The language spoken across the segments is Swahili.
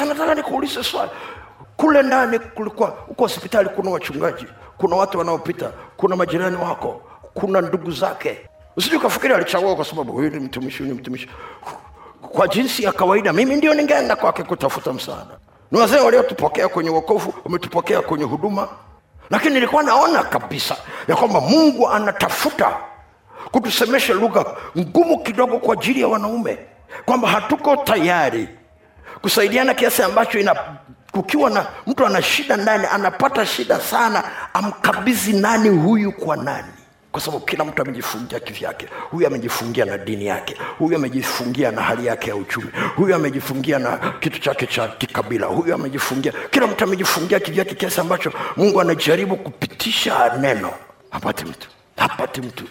sasa nataka nikuulize swali. Kule ndani kulikuwa huko hospitali kuna wachungaji kuna watu wanaopita kuna majirani wako kuna ndugu zake. Usije ukafikiri alichagua kwa sababu huyu ni mtumishi huyu ni mtumishi. Kwa jinsi ya kawaida mimi ndio ningeenda kwake kutafuta msaada. Ni wazee waliotupokea kwenye wokovu wametupokea kwenye huduma. Lakini nilikuwa naona kabisa ya kwamba mungu anatafuta kutusemesha lugha ngumu kidogo kwa ajili ya wanaume. Kwamba hatuko tayari kusaidiana kiasi ambacho ina kukiwa na mtu ana shida ndani anapata shida sana amkabidhi nani huyu kwa nani? Kwa sababu kila mtu amejifungia kivyake. Huyu amejifungia na dini yake. Huyu amejifungia na hali yake ya uchumi. Huyu amejifungia na kitu chake cha kikabila. Huyu amejifungia kila mtu amejifungia kivyake kiasi ambacho mungu anajaribu kupitisha neno. Hapati mtu. Hapati mtu.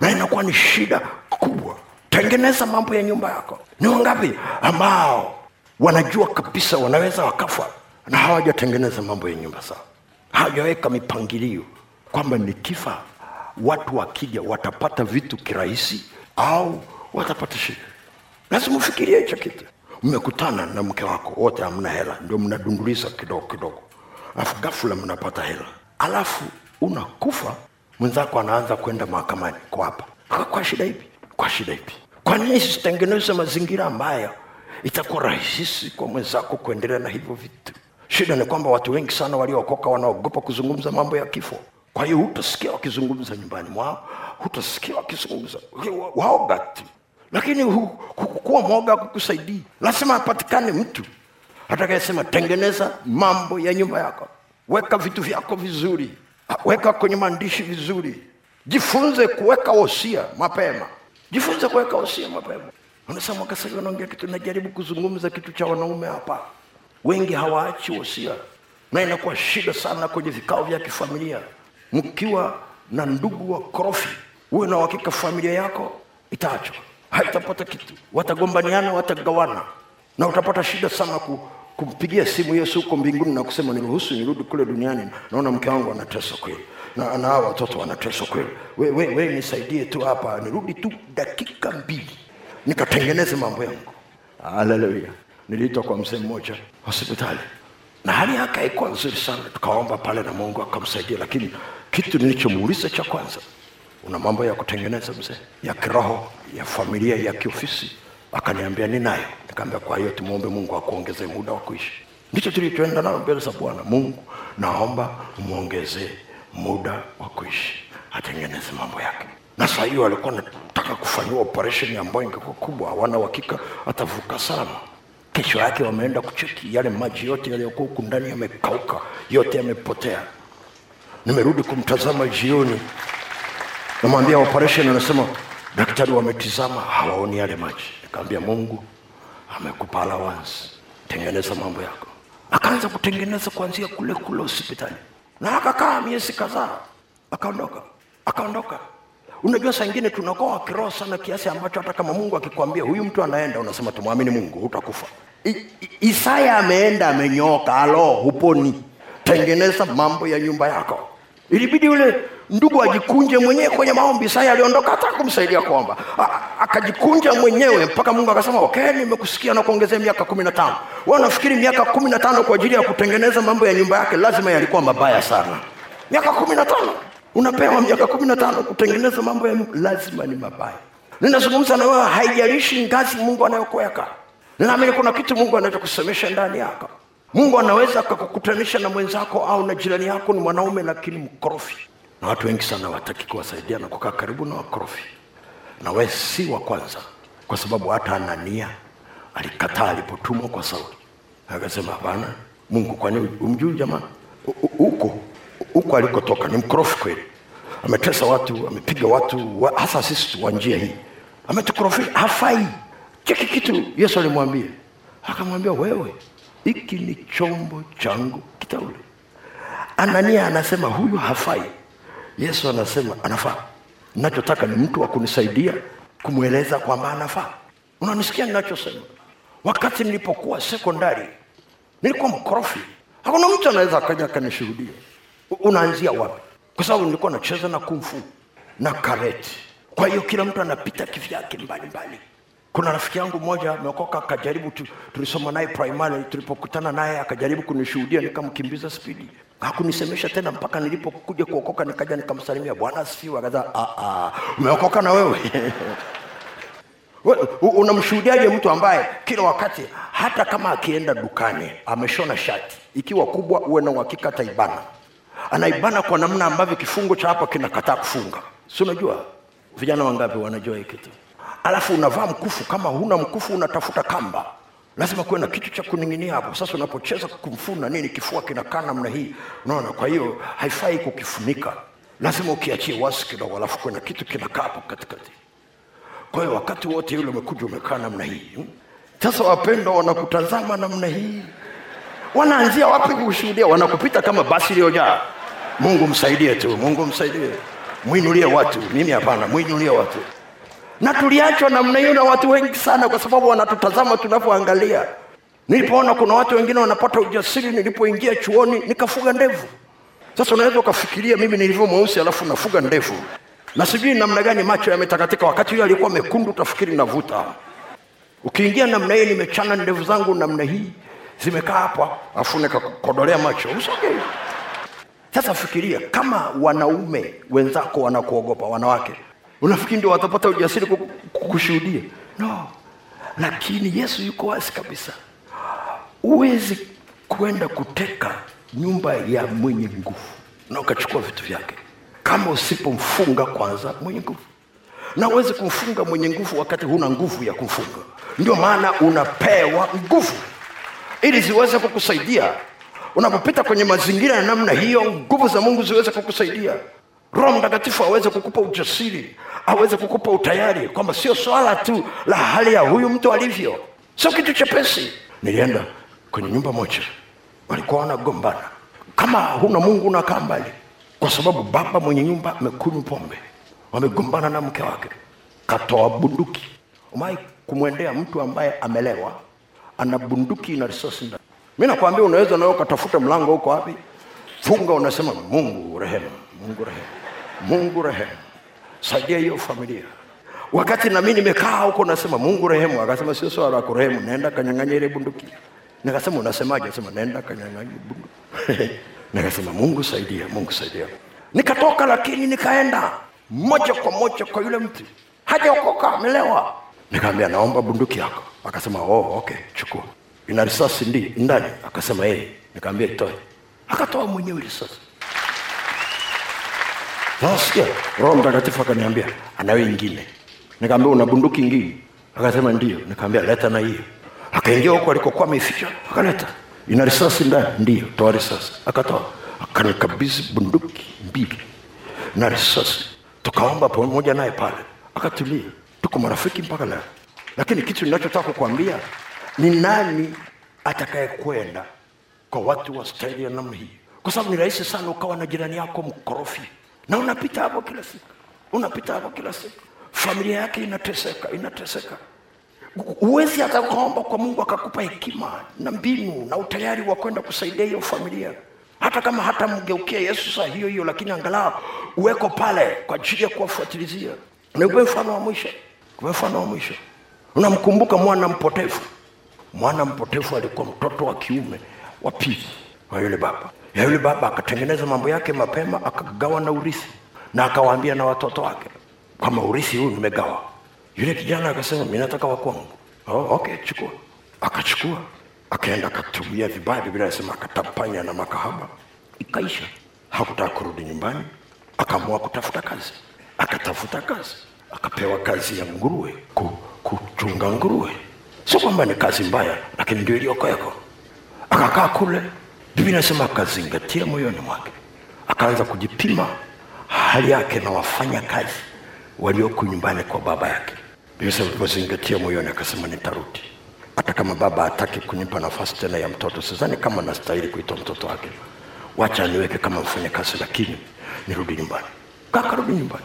Na inakuwa ni shida kubwa. Tengeneza mambo ya nyumba yako. Ni wangapi? Ambao wanajua kabisa wanaweza wakafa na hawajatengeneza mambo ya nyumba sawa hawajaweka mipangilio kwamba nikifa watu wakija watapata vitu kirahisi au watapata shida. Lazima ufikirie hicho kitu. Mmekutana na mke wako wote hamna hela ndio mnadunduliza kidogo kidogo. Alafu gafula mnapata hela. Alafu unakufa mwenzako anaanza kwenda mahakamani kwa hapa. Kwa, shida ipi? Kwa shida ipi? Kwa nini sitengeneze mazingira ambayo itakuwa rahisi kwa mwenzako kuendelea na hivyo vitu. Shida ni kwamba watu wengi sana waliookoka wanaogopa kuzungumza mambo ya kifo. Kwa hiyo hutasikia wakizungumza nyumbani mwao hutasikia wakizungumza. Waoga tu lakini kuwa mwoga kukusaidii lazima apatikane mtu atakayesema tengeneza mambo ya nyumba yako. Weka vitu vyako vizuri. Weka kwenye maandishi vizuri. Jifunze kuweka wosia mapema. Jifunze kuweka wosia mapema unasema mwaka wanaongea kitu najaribu kuzungumza kitu cha wanaume hapa. Wengi hawaachi wosia. Na inakuwa shida sana kwenye vikao vya kifamilia. Mkiwa na ndugu wa korofi uwe na uhakika familia yako itaachwa. Haitapata kitu. Watagombaniana watagawana. Na utapata shida sana ku, kumpigia simu yesu huko mbinguni na kusema niruhusu nirudi kule duniani. Naona mke wangu anateswa kweli. Na na hawa watoto wanateswa kweli. We, we, we nisaidie tu hapa. Nirudi tu dakika mbili nikatengeneze mambo yangu. Haleluya niliitwa kwa mzee mmoja hospitali. Na hali yake haikuwa nzuri sana. Tukaomba pale na mungu akamsaidia lakini kitu nilichomuuliza cha kwanza una mambo ya kutengeneza mzee? Ya kiroho ya familia ya kiofisi? Akaniambia ninayo. Nikaambia kwa hiyo tumwombe mungu akuongezee muda wa kuishi. Ndicho tulichoenda nalo mbele za bwana. Mungu naomba umwongezee muda wa kuishi. Atengeneze mambo yake. Na saa hiyo alikuwa nataka kufanyiwa operesheni ambayo ingekuwa kubwa. Hawana uhakika atavuka sana. Kesho yake wameenda kucheki yale maji yote yaliyokuwa huku ndani yamekauka yote yamepotea. Nimerudi kumtazama jioni. Namwambia operesheni, anasema daktari wametizama hawaoni yale maji. Nikamwambia mungu amekupa allowance. Tengeneza mambo yako. Akaanza kutengeneza kuanzia kule kule hospitali. Na akakaa miezi kadhaa. Akaondoka. Akaondoka unajua saa ingine tunakoa kiroho sana kiasi ambacho hata kama mungu akikwambia huyu mtu anaenda unasema tumwamini mungu utakufa isaya ameenda amenyooka alo huponi. Tengeneza mambo ya nyumba yako. Ilibidi yule ndugu ajikunje mwenyewe kwenye maombi. Isaya aliondoka hata kumsaidia kuomba. Akajikunja mwenyewe mpaka mungu akasema okay nimekusikia na kuongezea miaka kumi na tano. Wa nafikiri miaka kumi na tano kwa ajili ya kutengeneza mambo ya nyumba yake? Lazima yalikuwa mabaya sana. Miaka kumi na tano unapewa miaka kumi na tano kutengeneza mambo ya nyumba lazima ni mabaya. Ninazungumza na wewe haijalishi ngazi mungu anayokuweka. Ninaamini kuna kitu mungu anachokusemesha ndani yako. Mungu anaweza akakukutanisha na mwenzako au na jirani yako ni mwanaume lakini mkorofi. Na watu wengi sana wataki kuwasaidia na kukaa karibu na wakorofi. Na wewe si wa kwanza kwa sababu hata anania alikataa alipotumwa kwa sauli. Akasema hapana mungu kwani umjui u- huko huko alikotoka ni mkorofi kweli. Ametesa watu amepiga watu wa, hasa sisi wa njia hii. Ametukorofisha hafai. Cheki kitu yesu alimwambia. Akamwambia wewe hiki ni chombo changu kitaule. Anania anasema huyu hafai. Yesu anasema anafaa. Nachotaka ni mtu wa kunisaidia kumweleza kwamba anafaa. Unanisikia ninachosema? Wakati nilipokuwa sekondari nilikuwa mkorofi. Hakuna mtu anaweza akaja akanishuhudia unaanzia wapi? Kwa sababu nilikuwa nacheza na kumfu na kareti kwa hiyo kila mtu anapita kivyake mbalimbali kuna rafiki yangu mmoja ameokoka akajaribu tu, tulisoma naye primary tulipokutana naye akajaribu kunishuhudia nikamkimbiza spidi hakunisemesha tena mpaka nilipokuja kuokoka nikaja nikamsalimia bwana asifiwe. Akasema "Ah, ah, umeokoka na wewe. Unamshuhudiaje mtu ambaye kila wakati hata kama akienda dukani ameshona shati ikiwa kubwa uwe na uhakika ataibana anaibana kwa namna ambavyo kifungo cha hapa kinakataa kufunga. Si unajua? Vijana wangapi wanajua hii kitu? Alafu unavaa mkufu kama huna mkufu unatafuta kamba. Lazima kuwe na kitu cha kuning'inia hapo. Sasa unapocheza kumfuna nini kifua kinakaa namna hii. Unaona kwa hiyo haifai kukifunika. Lazima ukiachie wasi kidogo alafu kuwe na kitu kinakaa hapo katikati. Kwa hiyo wakati wote yule umekuja umekaa namna hii. Sasa wapendwa wanakutazama namna hii. Wanaanzia wapi kushuhudia? Wanakupita kama basi iliyojaa mungu msaidie tu mungu msaidie. Mwinulie watu mimi hapana mwinulie watu. Na tuliachwa namna hiyo na watu wengi sana kwa sababu wanatutazama tunavyoangalia. Nilipoona kuna watu wengine wanapata ujasiri nilipoingia chuoni nikafuga ndevu. Sasa unaweza ukafikiria mimi nilivyo mweusi alafu nafuga ndevu. Na sijui namna gani macho yametakatika wakati huyo alikuwa mekundu utafikiri navuta. Ukiingia namna hii nimechana ndevu zangu namna hii zimekaa hapa afu nikakodolea macho. Usogei sasa fikiria kama wanaume wenzako wanakuogopa wanawake unafikiri ndio watapata ujasiri ku- ku- kushuhudia? No. Lakini yesu yuko wazi kabisa. Huwezi kwenda kuteka nyumba ya mwenye nguvu na ukachukua vitu vyake. Kama usipomfunga kwanza mwenye nguvu. Na uwezi kumfunga mwenye nguvu wakati huna nguvu ya kumfunga. Ndio maana unapewa nguvu. Ili ziweze kukusaidia unapopita kwenye mazingira ya namna hiyo nguvu za mungu ziweze kukusaidia. Roho mtakatifu aweze kukupa ujasiri aweze kukupa utayari kwamba sio swala tu la hali ya huyu mtu alivyo. Sio kitu chepesi. Nilienda kwenye nyumba moja. Walikuwa wanagombana. Kama huna mungu unakaa mbali. Kwa sababu baba mwenye nyumba amekunywa pombe. Wamegombana na mke wake. Katoa bunduki. Umai kumwendea mtu ambaye amelewa? Ana bunduki na risasi ndani mi nakwambia unaweza nawe ukatafuta mlango huko wapi? Funga unasema mungu rehema mungu rehema mungu rehema. Saidia hiyo familia. Wakati nami nimekaa huko nasema mungu rehemu akasema sio swala la kurehemu naenda kanyang'anya ile bunduki. Nikasema unasemaje? Asema naenda kanyang'anya bunduki. Nikasema mungu saidia mungu saidia. Nikatoka lakini nikaenda moja kwa moja kwa yule mtu. Hajaokoka amelewa. Nikaambia naomba bunduki yako. Akasema oh, okay chukua ina risasi ndi ndani. Akasema yeye nikaambia itoe. Akatoa mwenyewe risasi nasikia roho mtakatifu akaniambia anayo ingine nikaambia una bunduki ingine akasema ndio nikaambia leta na hiyo. Akaingia huko alikokuwa ameificha akaleta. Ina risasi ndani? Ndio toa risasi akatoa. Akanikabidhi bunduki mbili. Na risasi tukaomba pamoja naye pale. Akatulia. Tuko marafiki mpaka leo. Lakini kitu ninachotaka kukwambia ni nani atakayekwenda kwa watu wa staili ya namna hii? Kwa sababu ni rahisi sana ukawa na jirani yako mkorofi. Na unapita hapo kila siku. Unapita hapo kila siku. Familia yake inateseka inateseka. Huwezi hata ukaomba kwa mungu akakupa hekima na mbinu na utayari wa kwenda kusaidia hiyo familia. Hata kama hata mgeukia yesu saa hiyo hiyo lakini angalau uweko pale kwa ajili ya kuwafuatilizia. Niupe mfano wa mwisho. Upe mfano wa mwisho. Unamkumbuka mwana mpotevu mwana mpotefu alikuwa mtoto wa kiume wa pili wa yule baba. Ya yule baba akatengeneza mambo yake mapema akagawa na urithi. Na akawaambia na watoto wake kama urithi huu nimegawa. Yule kijana akasema mi nataka wakwangu oh, okay chukua. Akachukua akaenda akatumia vibaya biblia anasema akatapanya na makahaba. Ikaisha. Hakutaka kurudi nyumbani akaamua kutafuta kazi. Akatafuta kazi akapewa kazi ya nguruwe kuchunga nguruwe sio kwamba ni kazi mbaya lakini ndio iliyokweko akakaa kule bibi nasema akazingatia moyoni mwake. Akaanza kujipima hali yake na wafanya kazi walioko nyumbani kwa baba yake. Alipozingatia moyoni akasema nitarudi. Hata kama baba hataki kunipa nafasi tena ya mtoto sidhani kama nastahili kuitwa mtoto wake. Wacha niweke kama mfanya kazi lakini nirudi nyumbani. Kakarudi nyumbani.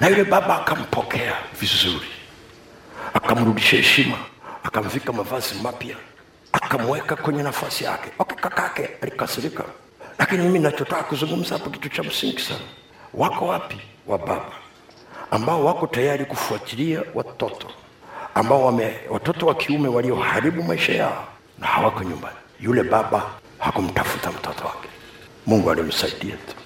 Na yule baba akampokea vizuri. Akamrudisha heshima akamvika mavazi mapya. Akamweka kwenye nafasi yake. Okay, kakake alikasirika. Lakini mimi nachotaka kuzungumza hapo kitu cha msingi sana. Wako wapi? Wa baba. Ambao wako tayari kufuatilia watoto. Ambao wame watoto wa kiume walioharibu maisha yao na hawako nyumbani. Yule baba hakumtafuta mtoto wake, Mungu alimsaidia tu.